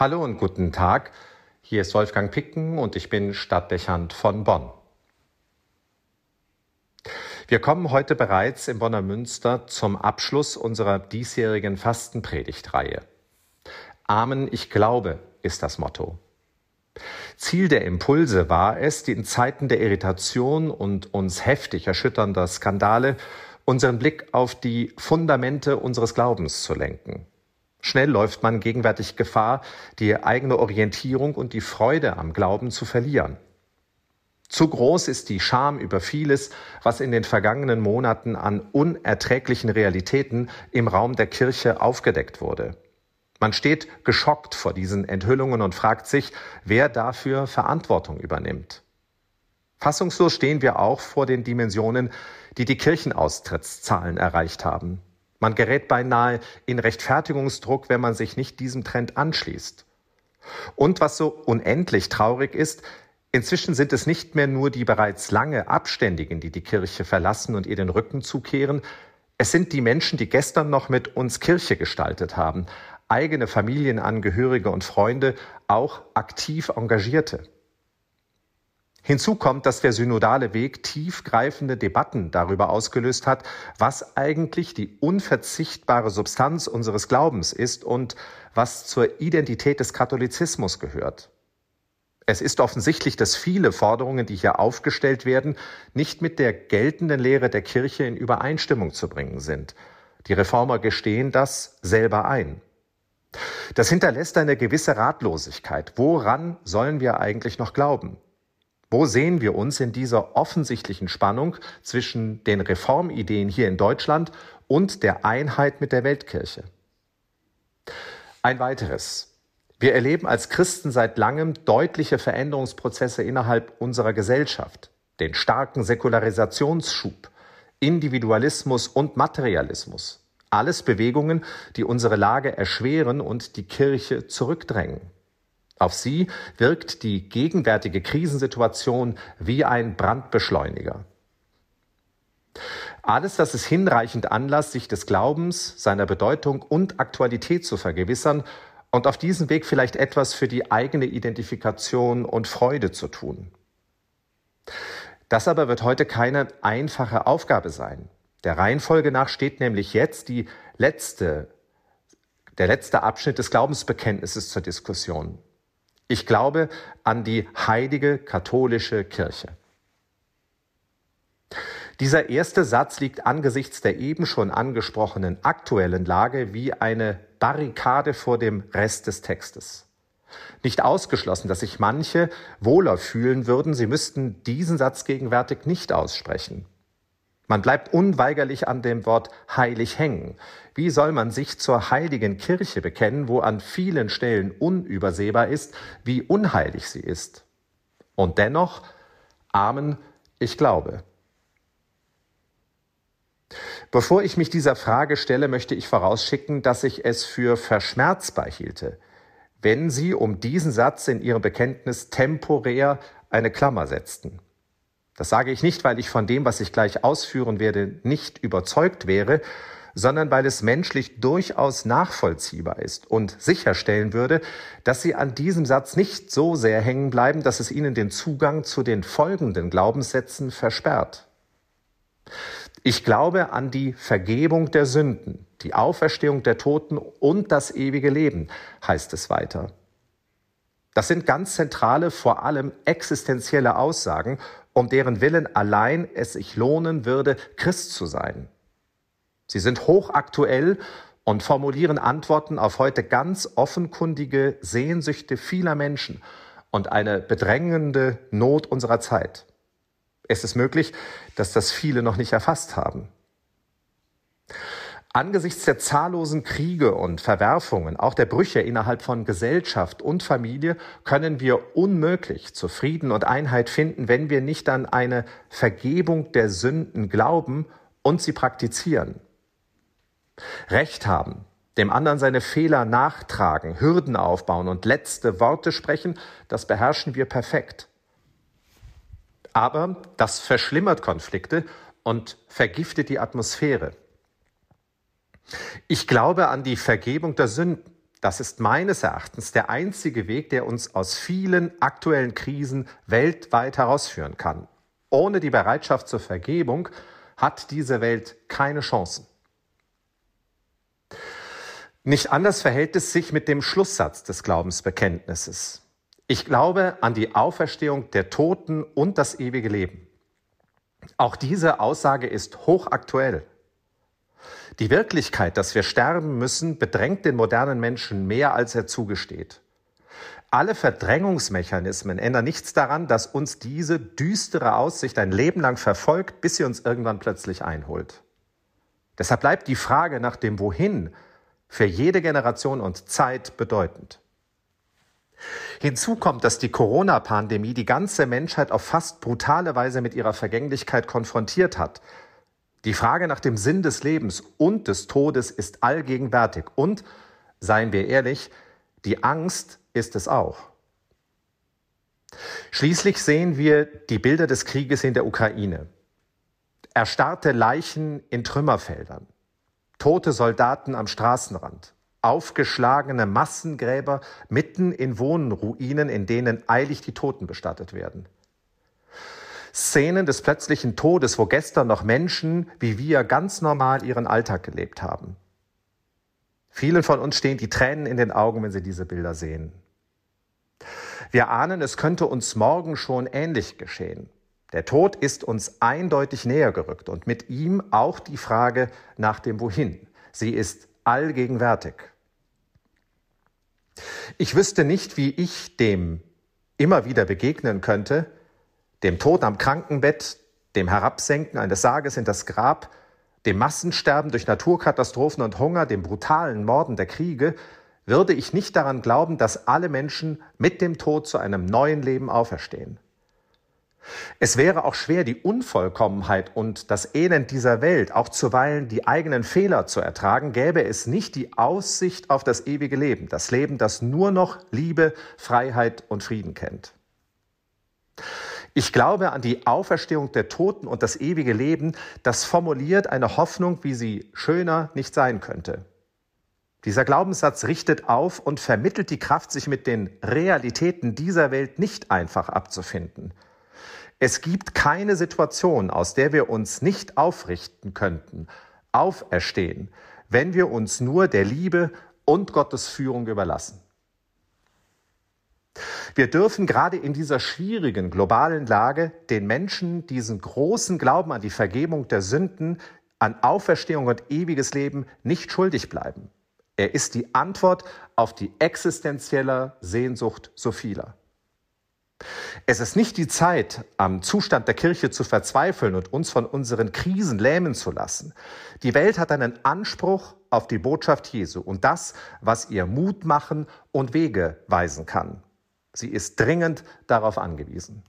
Hallo und guten Tag. Hier ist Wolfgang Picken und ich bin Stadtdechant von Bonn. Wir kommen heute bereits im Bonner Münster zum Abschluss unserer diesjährigen Fastenpredigtreihe. Amen, ich glaube, ist das Motto. Ziel der Impulse war es, die in Zeiten der Irritation und uns heftig erschütternder Skandale unseren Blick auf die Fundamente unseres Glaubens zu lenken. Schnell läuft man gegenwärtig Gefahr, die eigene Orientierung und die Freude am Glauben zu verlieren. Zu groß ist die Scham über vieles, was in den vergangenen Monaten an unerträglichen Realitäten im Raum der Kirche aufgedeckt wurde. Man steht geschockt vor diesen Enthüllungen und fragt sich, wer dafür Verantwortung übernimmt. Fassungslos stehen wir auch vor den Dimensionen, die die Kirchenaustrittszahlen erreicht haben. Man gerät beinahe in Rechtfertigungsdruck, wenn man sich nicht diesem Trend anschließt. Und was so unendlich traurig ist, inzwischen sind es nicht mehr nur die bereits lange Abständigen, die die Kirche verlassen und ihr den Rücken zukehren, es sind die Menschen, die gestern noch mit uns Kirche gestaltet haben, eigene Familienangehörige und Freunde, auch aktiv Engagierte. Hinzu kommt, dass der synodale Weg tiefgreifende Debatten darüber ausgelöst hat, was eigentlich die unverzichtbare Substanz unseres Glaubens ist und was zur Identität des Katholizismus gehört. Es ist offensichtlich, dass viele Forderungen, die hier aufgestellt werden, nicht mit der geltenden Lehre der Kirche in Übereinstimmung zu bringen sind. Die Reformer gestehen das selber ein. Das hinterlässt eine gewisse Ratlosigkeit. Woran sollen wir eigentlich noch glauben? Wo sehen wir uns in dieser offensichtlichen Spannung zwischen den Reformideen hier in Deutschland und der Einheit mit der Weltkirche? Ein weiteres. Wir erleben als Christen seit langem deutliche Veränderungsprozesse innerhalb unserer Gesellschaft, den starken Säkularisationsschub, Individualismus und Materialismus. Alles Bewegungen, die unsere Lage erschweren und die Kirche zurückdrängen. Auf sie wirkt die gegenwärtige Krisensituation wie ein Brandbeschleuniger. Alles das ist hinreichend Anlass, sich des Glaubens, seiner Bedeutung und Aktualität zu vergewissern und auf diesem Weg vielleicht etwas für die eigene Identifikation und Freude zu tun. Das aber wird heute keine einfache Aufgabe sein. Der Reihenfolge nach steht nämlich jetzt die letzte, der letzte Abschnitt des Glaubensbekenntnisses zur Diskussion. Ich glaube an die heilige katholische Kirche. Dieser erste Satz liegt angesichts der eben schon angesprochenen aktuellen Lage wie eine Barrikade vor dem Rest des Textes. Nicht ausgeschlossen, dass sich manche wohler fühlen würden, sie müssten diesen Satz gegenwärtig nicht aussprechen. Man bleibt unweigerlich an dem Wort heilig hängen. Wie soll man sich zur heiligen Kirche bekennen, wo an vielen Stellen unübersehbar ist, wie unheilig sie ist? Und dennoch, Amen, ich glaube. Bevor ich mich dieser Frage stelle, möchte ich vorausschicken, dass ich es für verschmerzbar hielte, wenn Sie um diesen Satz in Ihrem Bekenntnis temporär eine Klammer setzten. Das sage ich nicht, weil ich von dem, was ich gleich ausführen werde, nicht überzeugt wäre, sondern weil es menschlich durchaus nachvollziehbar ist und sicherstellen würde, dass Sie an diesem Satz nicht so sehr hängen bleiben, dass es Ihnen den Zugang zu den folgenden Glaubenssätzen versperrt. Ich glaube an die Vergebung der Sünden, die Auferstehung der Toten und das ewige Leben, heißt es weiter. Das sind ganz zentrale, vor allem existenzielle Aussagen um deren Willen allein es sich lohnen würde, Christ zu sein. Sie sind hochaktuell und formulieren Antworten auf heute ganz offenkundige Sehnsüchte vieler Menschen und eine bedrängende Not unserer Zeit. Es ist möglich, dass das viele noch nicht erfasst haben. Angesichts der zahllosen Kriege und Verwerfungen, auch der Brüche innerhalb von Gesellschaft und Familie, können wir unmöglich zu Frieden und Einheit finden, wenn wir nicht an eine Vergebung der Sünden glauben und sie praktizieren. Recht haben, dem anderen seine Fehler nachtragen, Hürden aufbauen und letzte Worte sprechen, das beherrschen wir perfekt. Aber das verschlimmert Konflikte und vergiftet die Atmosphäre. Ich glaube an die Vergebung der Sünden. Das ist meines Erachtens der einzige Weg, der uns aus vielen aktuellen Krisen weltweit herausführen kann. Ohne die Bereitschaft zur Vergebung hat diese Welt keine Chancen. Nicht anders verhält es sich mit dem Schlusssatz des Glaubensbekenntnisses. Ich glaube an die Auferstehung der Toten und das ewige Leben. Auch diese Aussage ist hochaktuell. Die Wirklichkeit, dass wir sterben müssen, bedrängt den modernen Menschen mehr, als er zugesteht. Alle Verdrängungsmechanismen ändern nichts daran, dass uns diese düstere Aussicht ein Leben lang verfolgt, bis sie uns irgendwann plötzlich einholt. Deshalb bleibt die Frage nach dem Wohin für jede Generation und Zeit bedeutend. Hinzu kommt, dass die Corona-Pandemie die ganze Menschheit auf fast brutale Weise mit ihrer Vergänglichkeit konfrontiert hat. Die Frage nach dem Sinn des Lebens und des Todes ist allgegenwärtig und, seien wir ehrlich, die Angst ist es auch. Schließlich sehen wir die Bilder des Krieges in der Ukraine. Erstarrte Leichen in Trümmerfeldern, tote Soldaten am Straßenrand, aufgeschlagene Massengräber mitten in Wohnruinen, in denen eilig die Toten bestattet werden. Szenen des plötzlichen Todes, wo gestern noch Menschen wie wir ganz normal ihren Alltag gelebt haben. Vielen von uns stehen die Tränen in den Augen, wenn sie diese Bilder sehen. Wir ahnen, es könnte uns morgen schon ähnlich geschehen. Der Tod ist uns eindeutig näher gerückt und mit ihm auch die Frage nach dem Wohin. Sie ist allgegenwärtig. Ich wüsste nicht, wie ich dem immer wieder begegnen könnte, dem Tod am Krankenbett, dem Herabsenken eines Sarges in das Grab, dem Massensterben durch Naturkatastrophen und Hunger, dem brutalen Morden der Kriege, würde ich nicht daran glauben, dass alle Menschen mit dem Tod zu einem neuen Leben auferstehen. Es wäre auch schwer, die Unvollkommenheit und das Elend dieser Welt, auch zuweilen die eigenen Fehler zu ertragen, gäbe es nicht die Aussicht auf das ewige Leben, das Leben, das nur noch Liebe, Freiheit und Frieden kennt. Ich glaube an die Auferstehung der Toten und das ewige Leben, das formuliert eine Hoffnung, wie sie schöner nicht sein könnte. Dieser Glaubenssatz richtet auf und vermittelt die Kraft, sich mit den Realitäten dieser Welt nicht einfach abzufinden. Es gibt keine Situation, aus der wir uns nicht aufrichten könnten, auferstehen, wenn wir uns nur der Liebe und Gottes Führung überlassen. Wir dürfen gerade in dieser schwierigen globalen Lage den Menschen diesen großen Glauben an die Vergebung der Sünden, an Auferstehung und ewiges Leben nicht schuldig bleiben. Er ist die Antwort auf die existenzielle Sehnsucht so vieler. Es ist nicht die Zeit, am Zustand der Kirche zu verzweifeln und uns von unseren Krisen lähmen zu lassen. Die Welt hat einen Anspruch auf die Botschaft Jesu und das, was ihr Mut machen und Wege weisen kann. Sie ist dringend darauf angewiesen.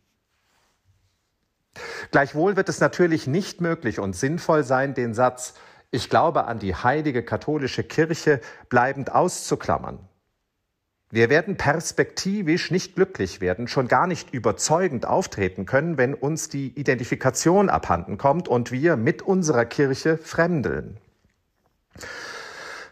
Gleichwohl wird es natürlich nicht möglich und sinnvoll sein, den Satz Ich glaube an die heilige katholische Kirche bleibend auszuklammern. Wir werden perspektivisch nicht glücklich werden, schon gar nicht überzeugend auftreten können, wenn uns die Identifikation abhanden kommt und wir mit unserer Kirche fremdeln.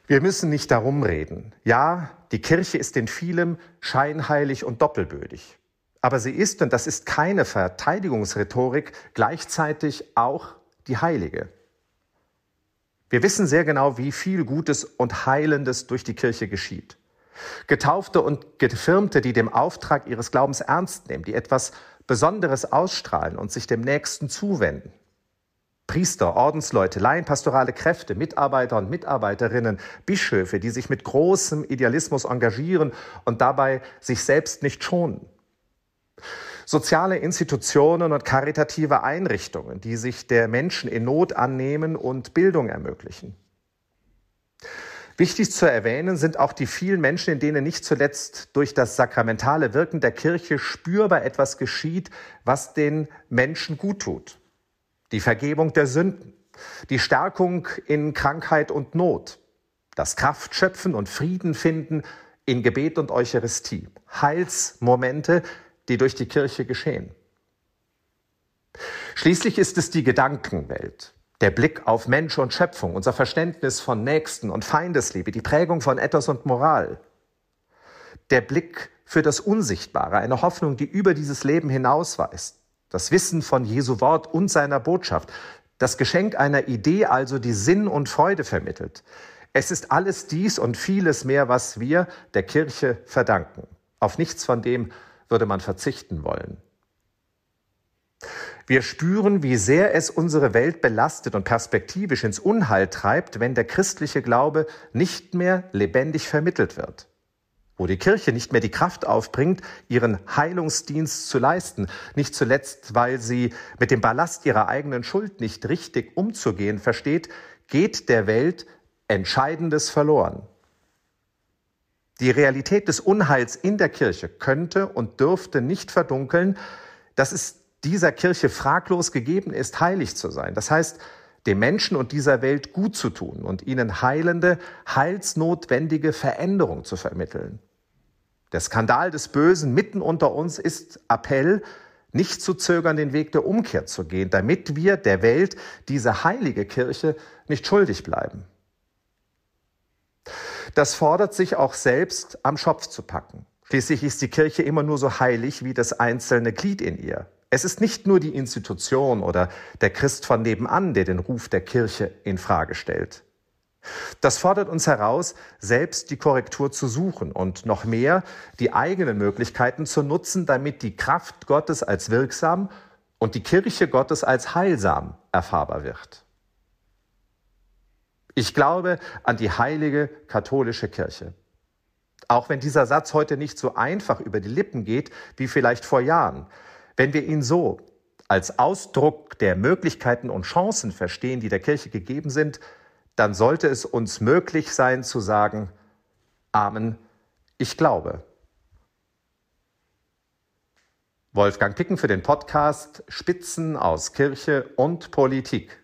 Wir müssen nicht darum reden. Ja, die Kirche ist in vielem scheinheilig und doppelbödig. Aber sie ist, und das ist keine Verteidigungsrhetorik, gleichzeitig auch die Heilige. Wir wissen sehr genau, wie viel Gutes und Heilendes durch die Kirche geschieht. Getaufte und Gefirmte, die dem Auftrag ihres Glaubens ernst nehmen, die etwas Besonderes ausstrahlen und sich dem Nächsten zuwenden. Priester, Ordensleute, Laien, pastorale Kräfte, Mitarbeiter und Mitarbeiterinnen, Bischöfe, die sich mit großem Idealismus engagieren und dabei sich selbst nicht schonen. Soziale Institutionen und karitative Einrichtungen, die sich der Menschen in Not annehmen und Bildung ermöglichen. Wichtig zu erwähnen sind auch die vielen Menschen, in denen nicht zuletzt durch das sakramentale Wirken der Kirche spürbar etwas geschieht, was den Menschen gut tut. Die Vergebung der Sünden, die Stärkung in Krankheit und Not, das Kraftschöpfen und Frieden finden in Gebet und Eucharistie. Heilsmomente, die durch die Kirche geschehen. Schließlich ist es die Gedankenwelt, der Blick auf Mensch und Schöpfung, unser Verständnis von Nächsten und Feindesliebe, die Prägung von Ethos und Moral. der Blick für das Unsichtbare, eine Hoffnung, die über dieses Leben hinausweist, das Wissen von Jesu Wort und seiner Botschaft, das Geschenk einer Idee also, die Sinn und Freude vermittelt. Es ist alles dies und vieles mehr, was wir der Kirche verdanken. Auf nichts von dem würde man verzichten wollen. Wir spüren, wie sehr es unsere Welt belastet und perspektivisch ins Unheil treibt, wenn der christliche Glaube nicht mehr lebendig vermittelt wird. Wo die Kirche nicht mehr die Kraft aufbringt, ihren Heilungsdienst zu leisten, nicht zuletzt, weil sie mit dem Ballast ihrer eigenen Schuld nicht richtig umzugehen versteht, geht der Welt Entscheidendes verloren. Die Realität des Unheils in der Kirche könnte und dürfte nicht verdunkeln, dass es dieser Kirche fraglos gegeben ist, heilig zu sein. Das heißt, dem Menschen und dieser Welt gut zu tun und ihnen heilende, heilsnotwendige Veränderung zu vermitteln. Der Skandal des Bösen mitten unter uns ist Appell, nicht zu zögern, den Weg der Umkehr zu gehen, damit wir der Welt diese heilige Kirche nicht schuldig bleiben. Das fordert sich auch selbst am Schopf zu packen. Schließlich ist die Kirche immer nur so heilig wie das einzelne Glied in ihr. Es ist nicht nur die Institution oder der Christ von nebenan, der den Ruf der Kirche in Frage stellt. Das fordert uns heraus, selbst die Korrektur zu suchen und noch mehr die eigenen Möglichkeiten zu nutzen, damit die Kraft Gottes als wirksam und die Kirche Gottes als heilsam erfahrbar wird. Ich glaube an die heilige katholische Kirche. Auch wenn dieser Satz heute nicht so einfach über die Lippen geht wie vielleicht vor Jahren, wenn wir ihn so als Ausdruck der Möglichkeiten und Chancen verstehen, die der Kirche gegeben sind, dann sollte es uns möglich sein zu sagen, Amen, ich glaube. Wolfgang Picken für den Podcast Spitzen aus Kirche und Politik.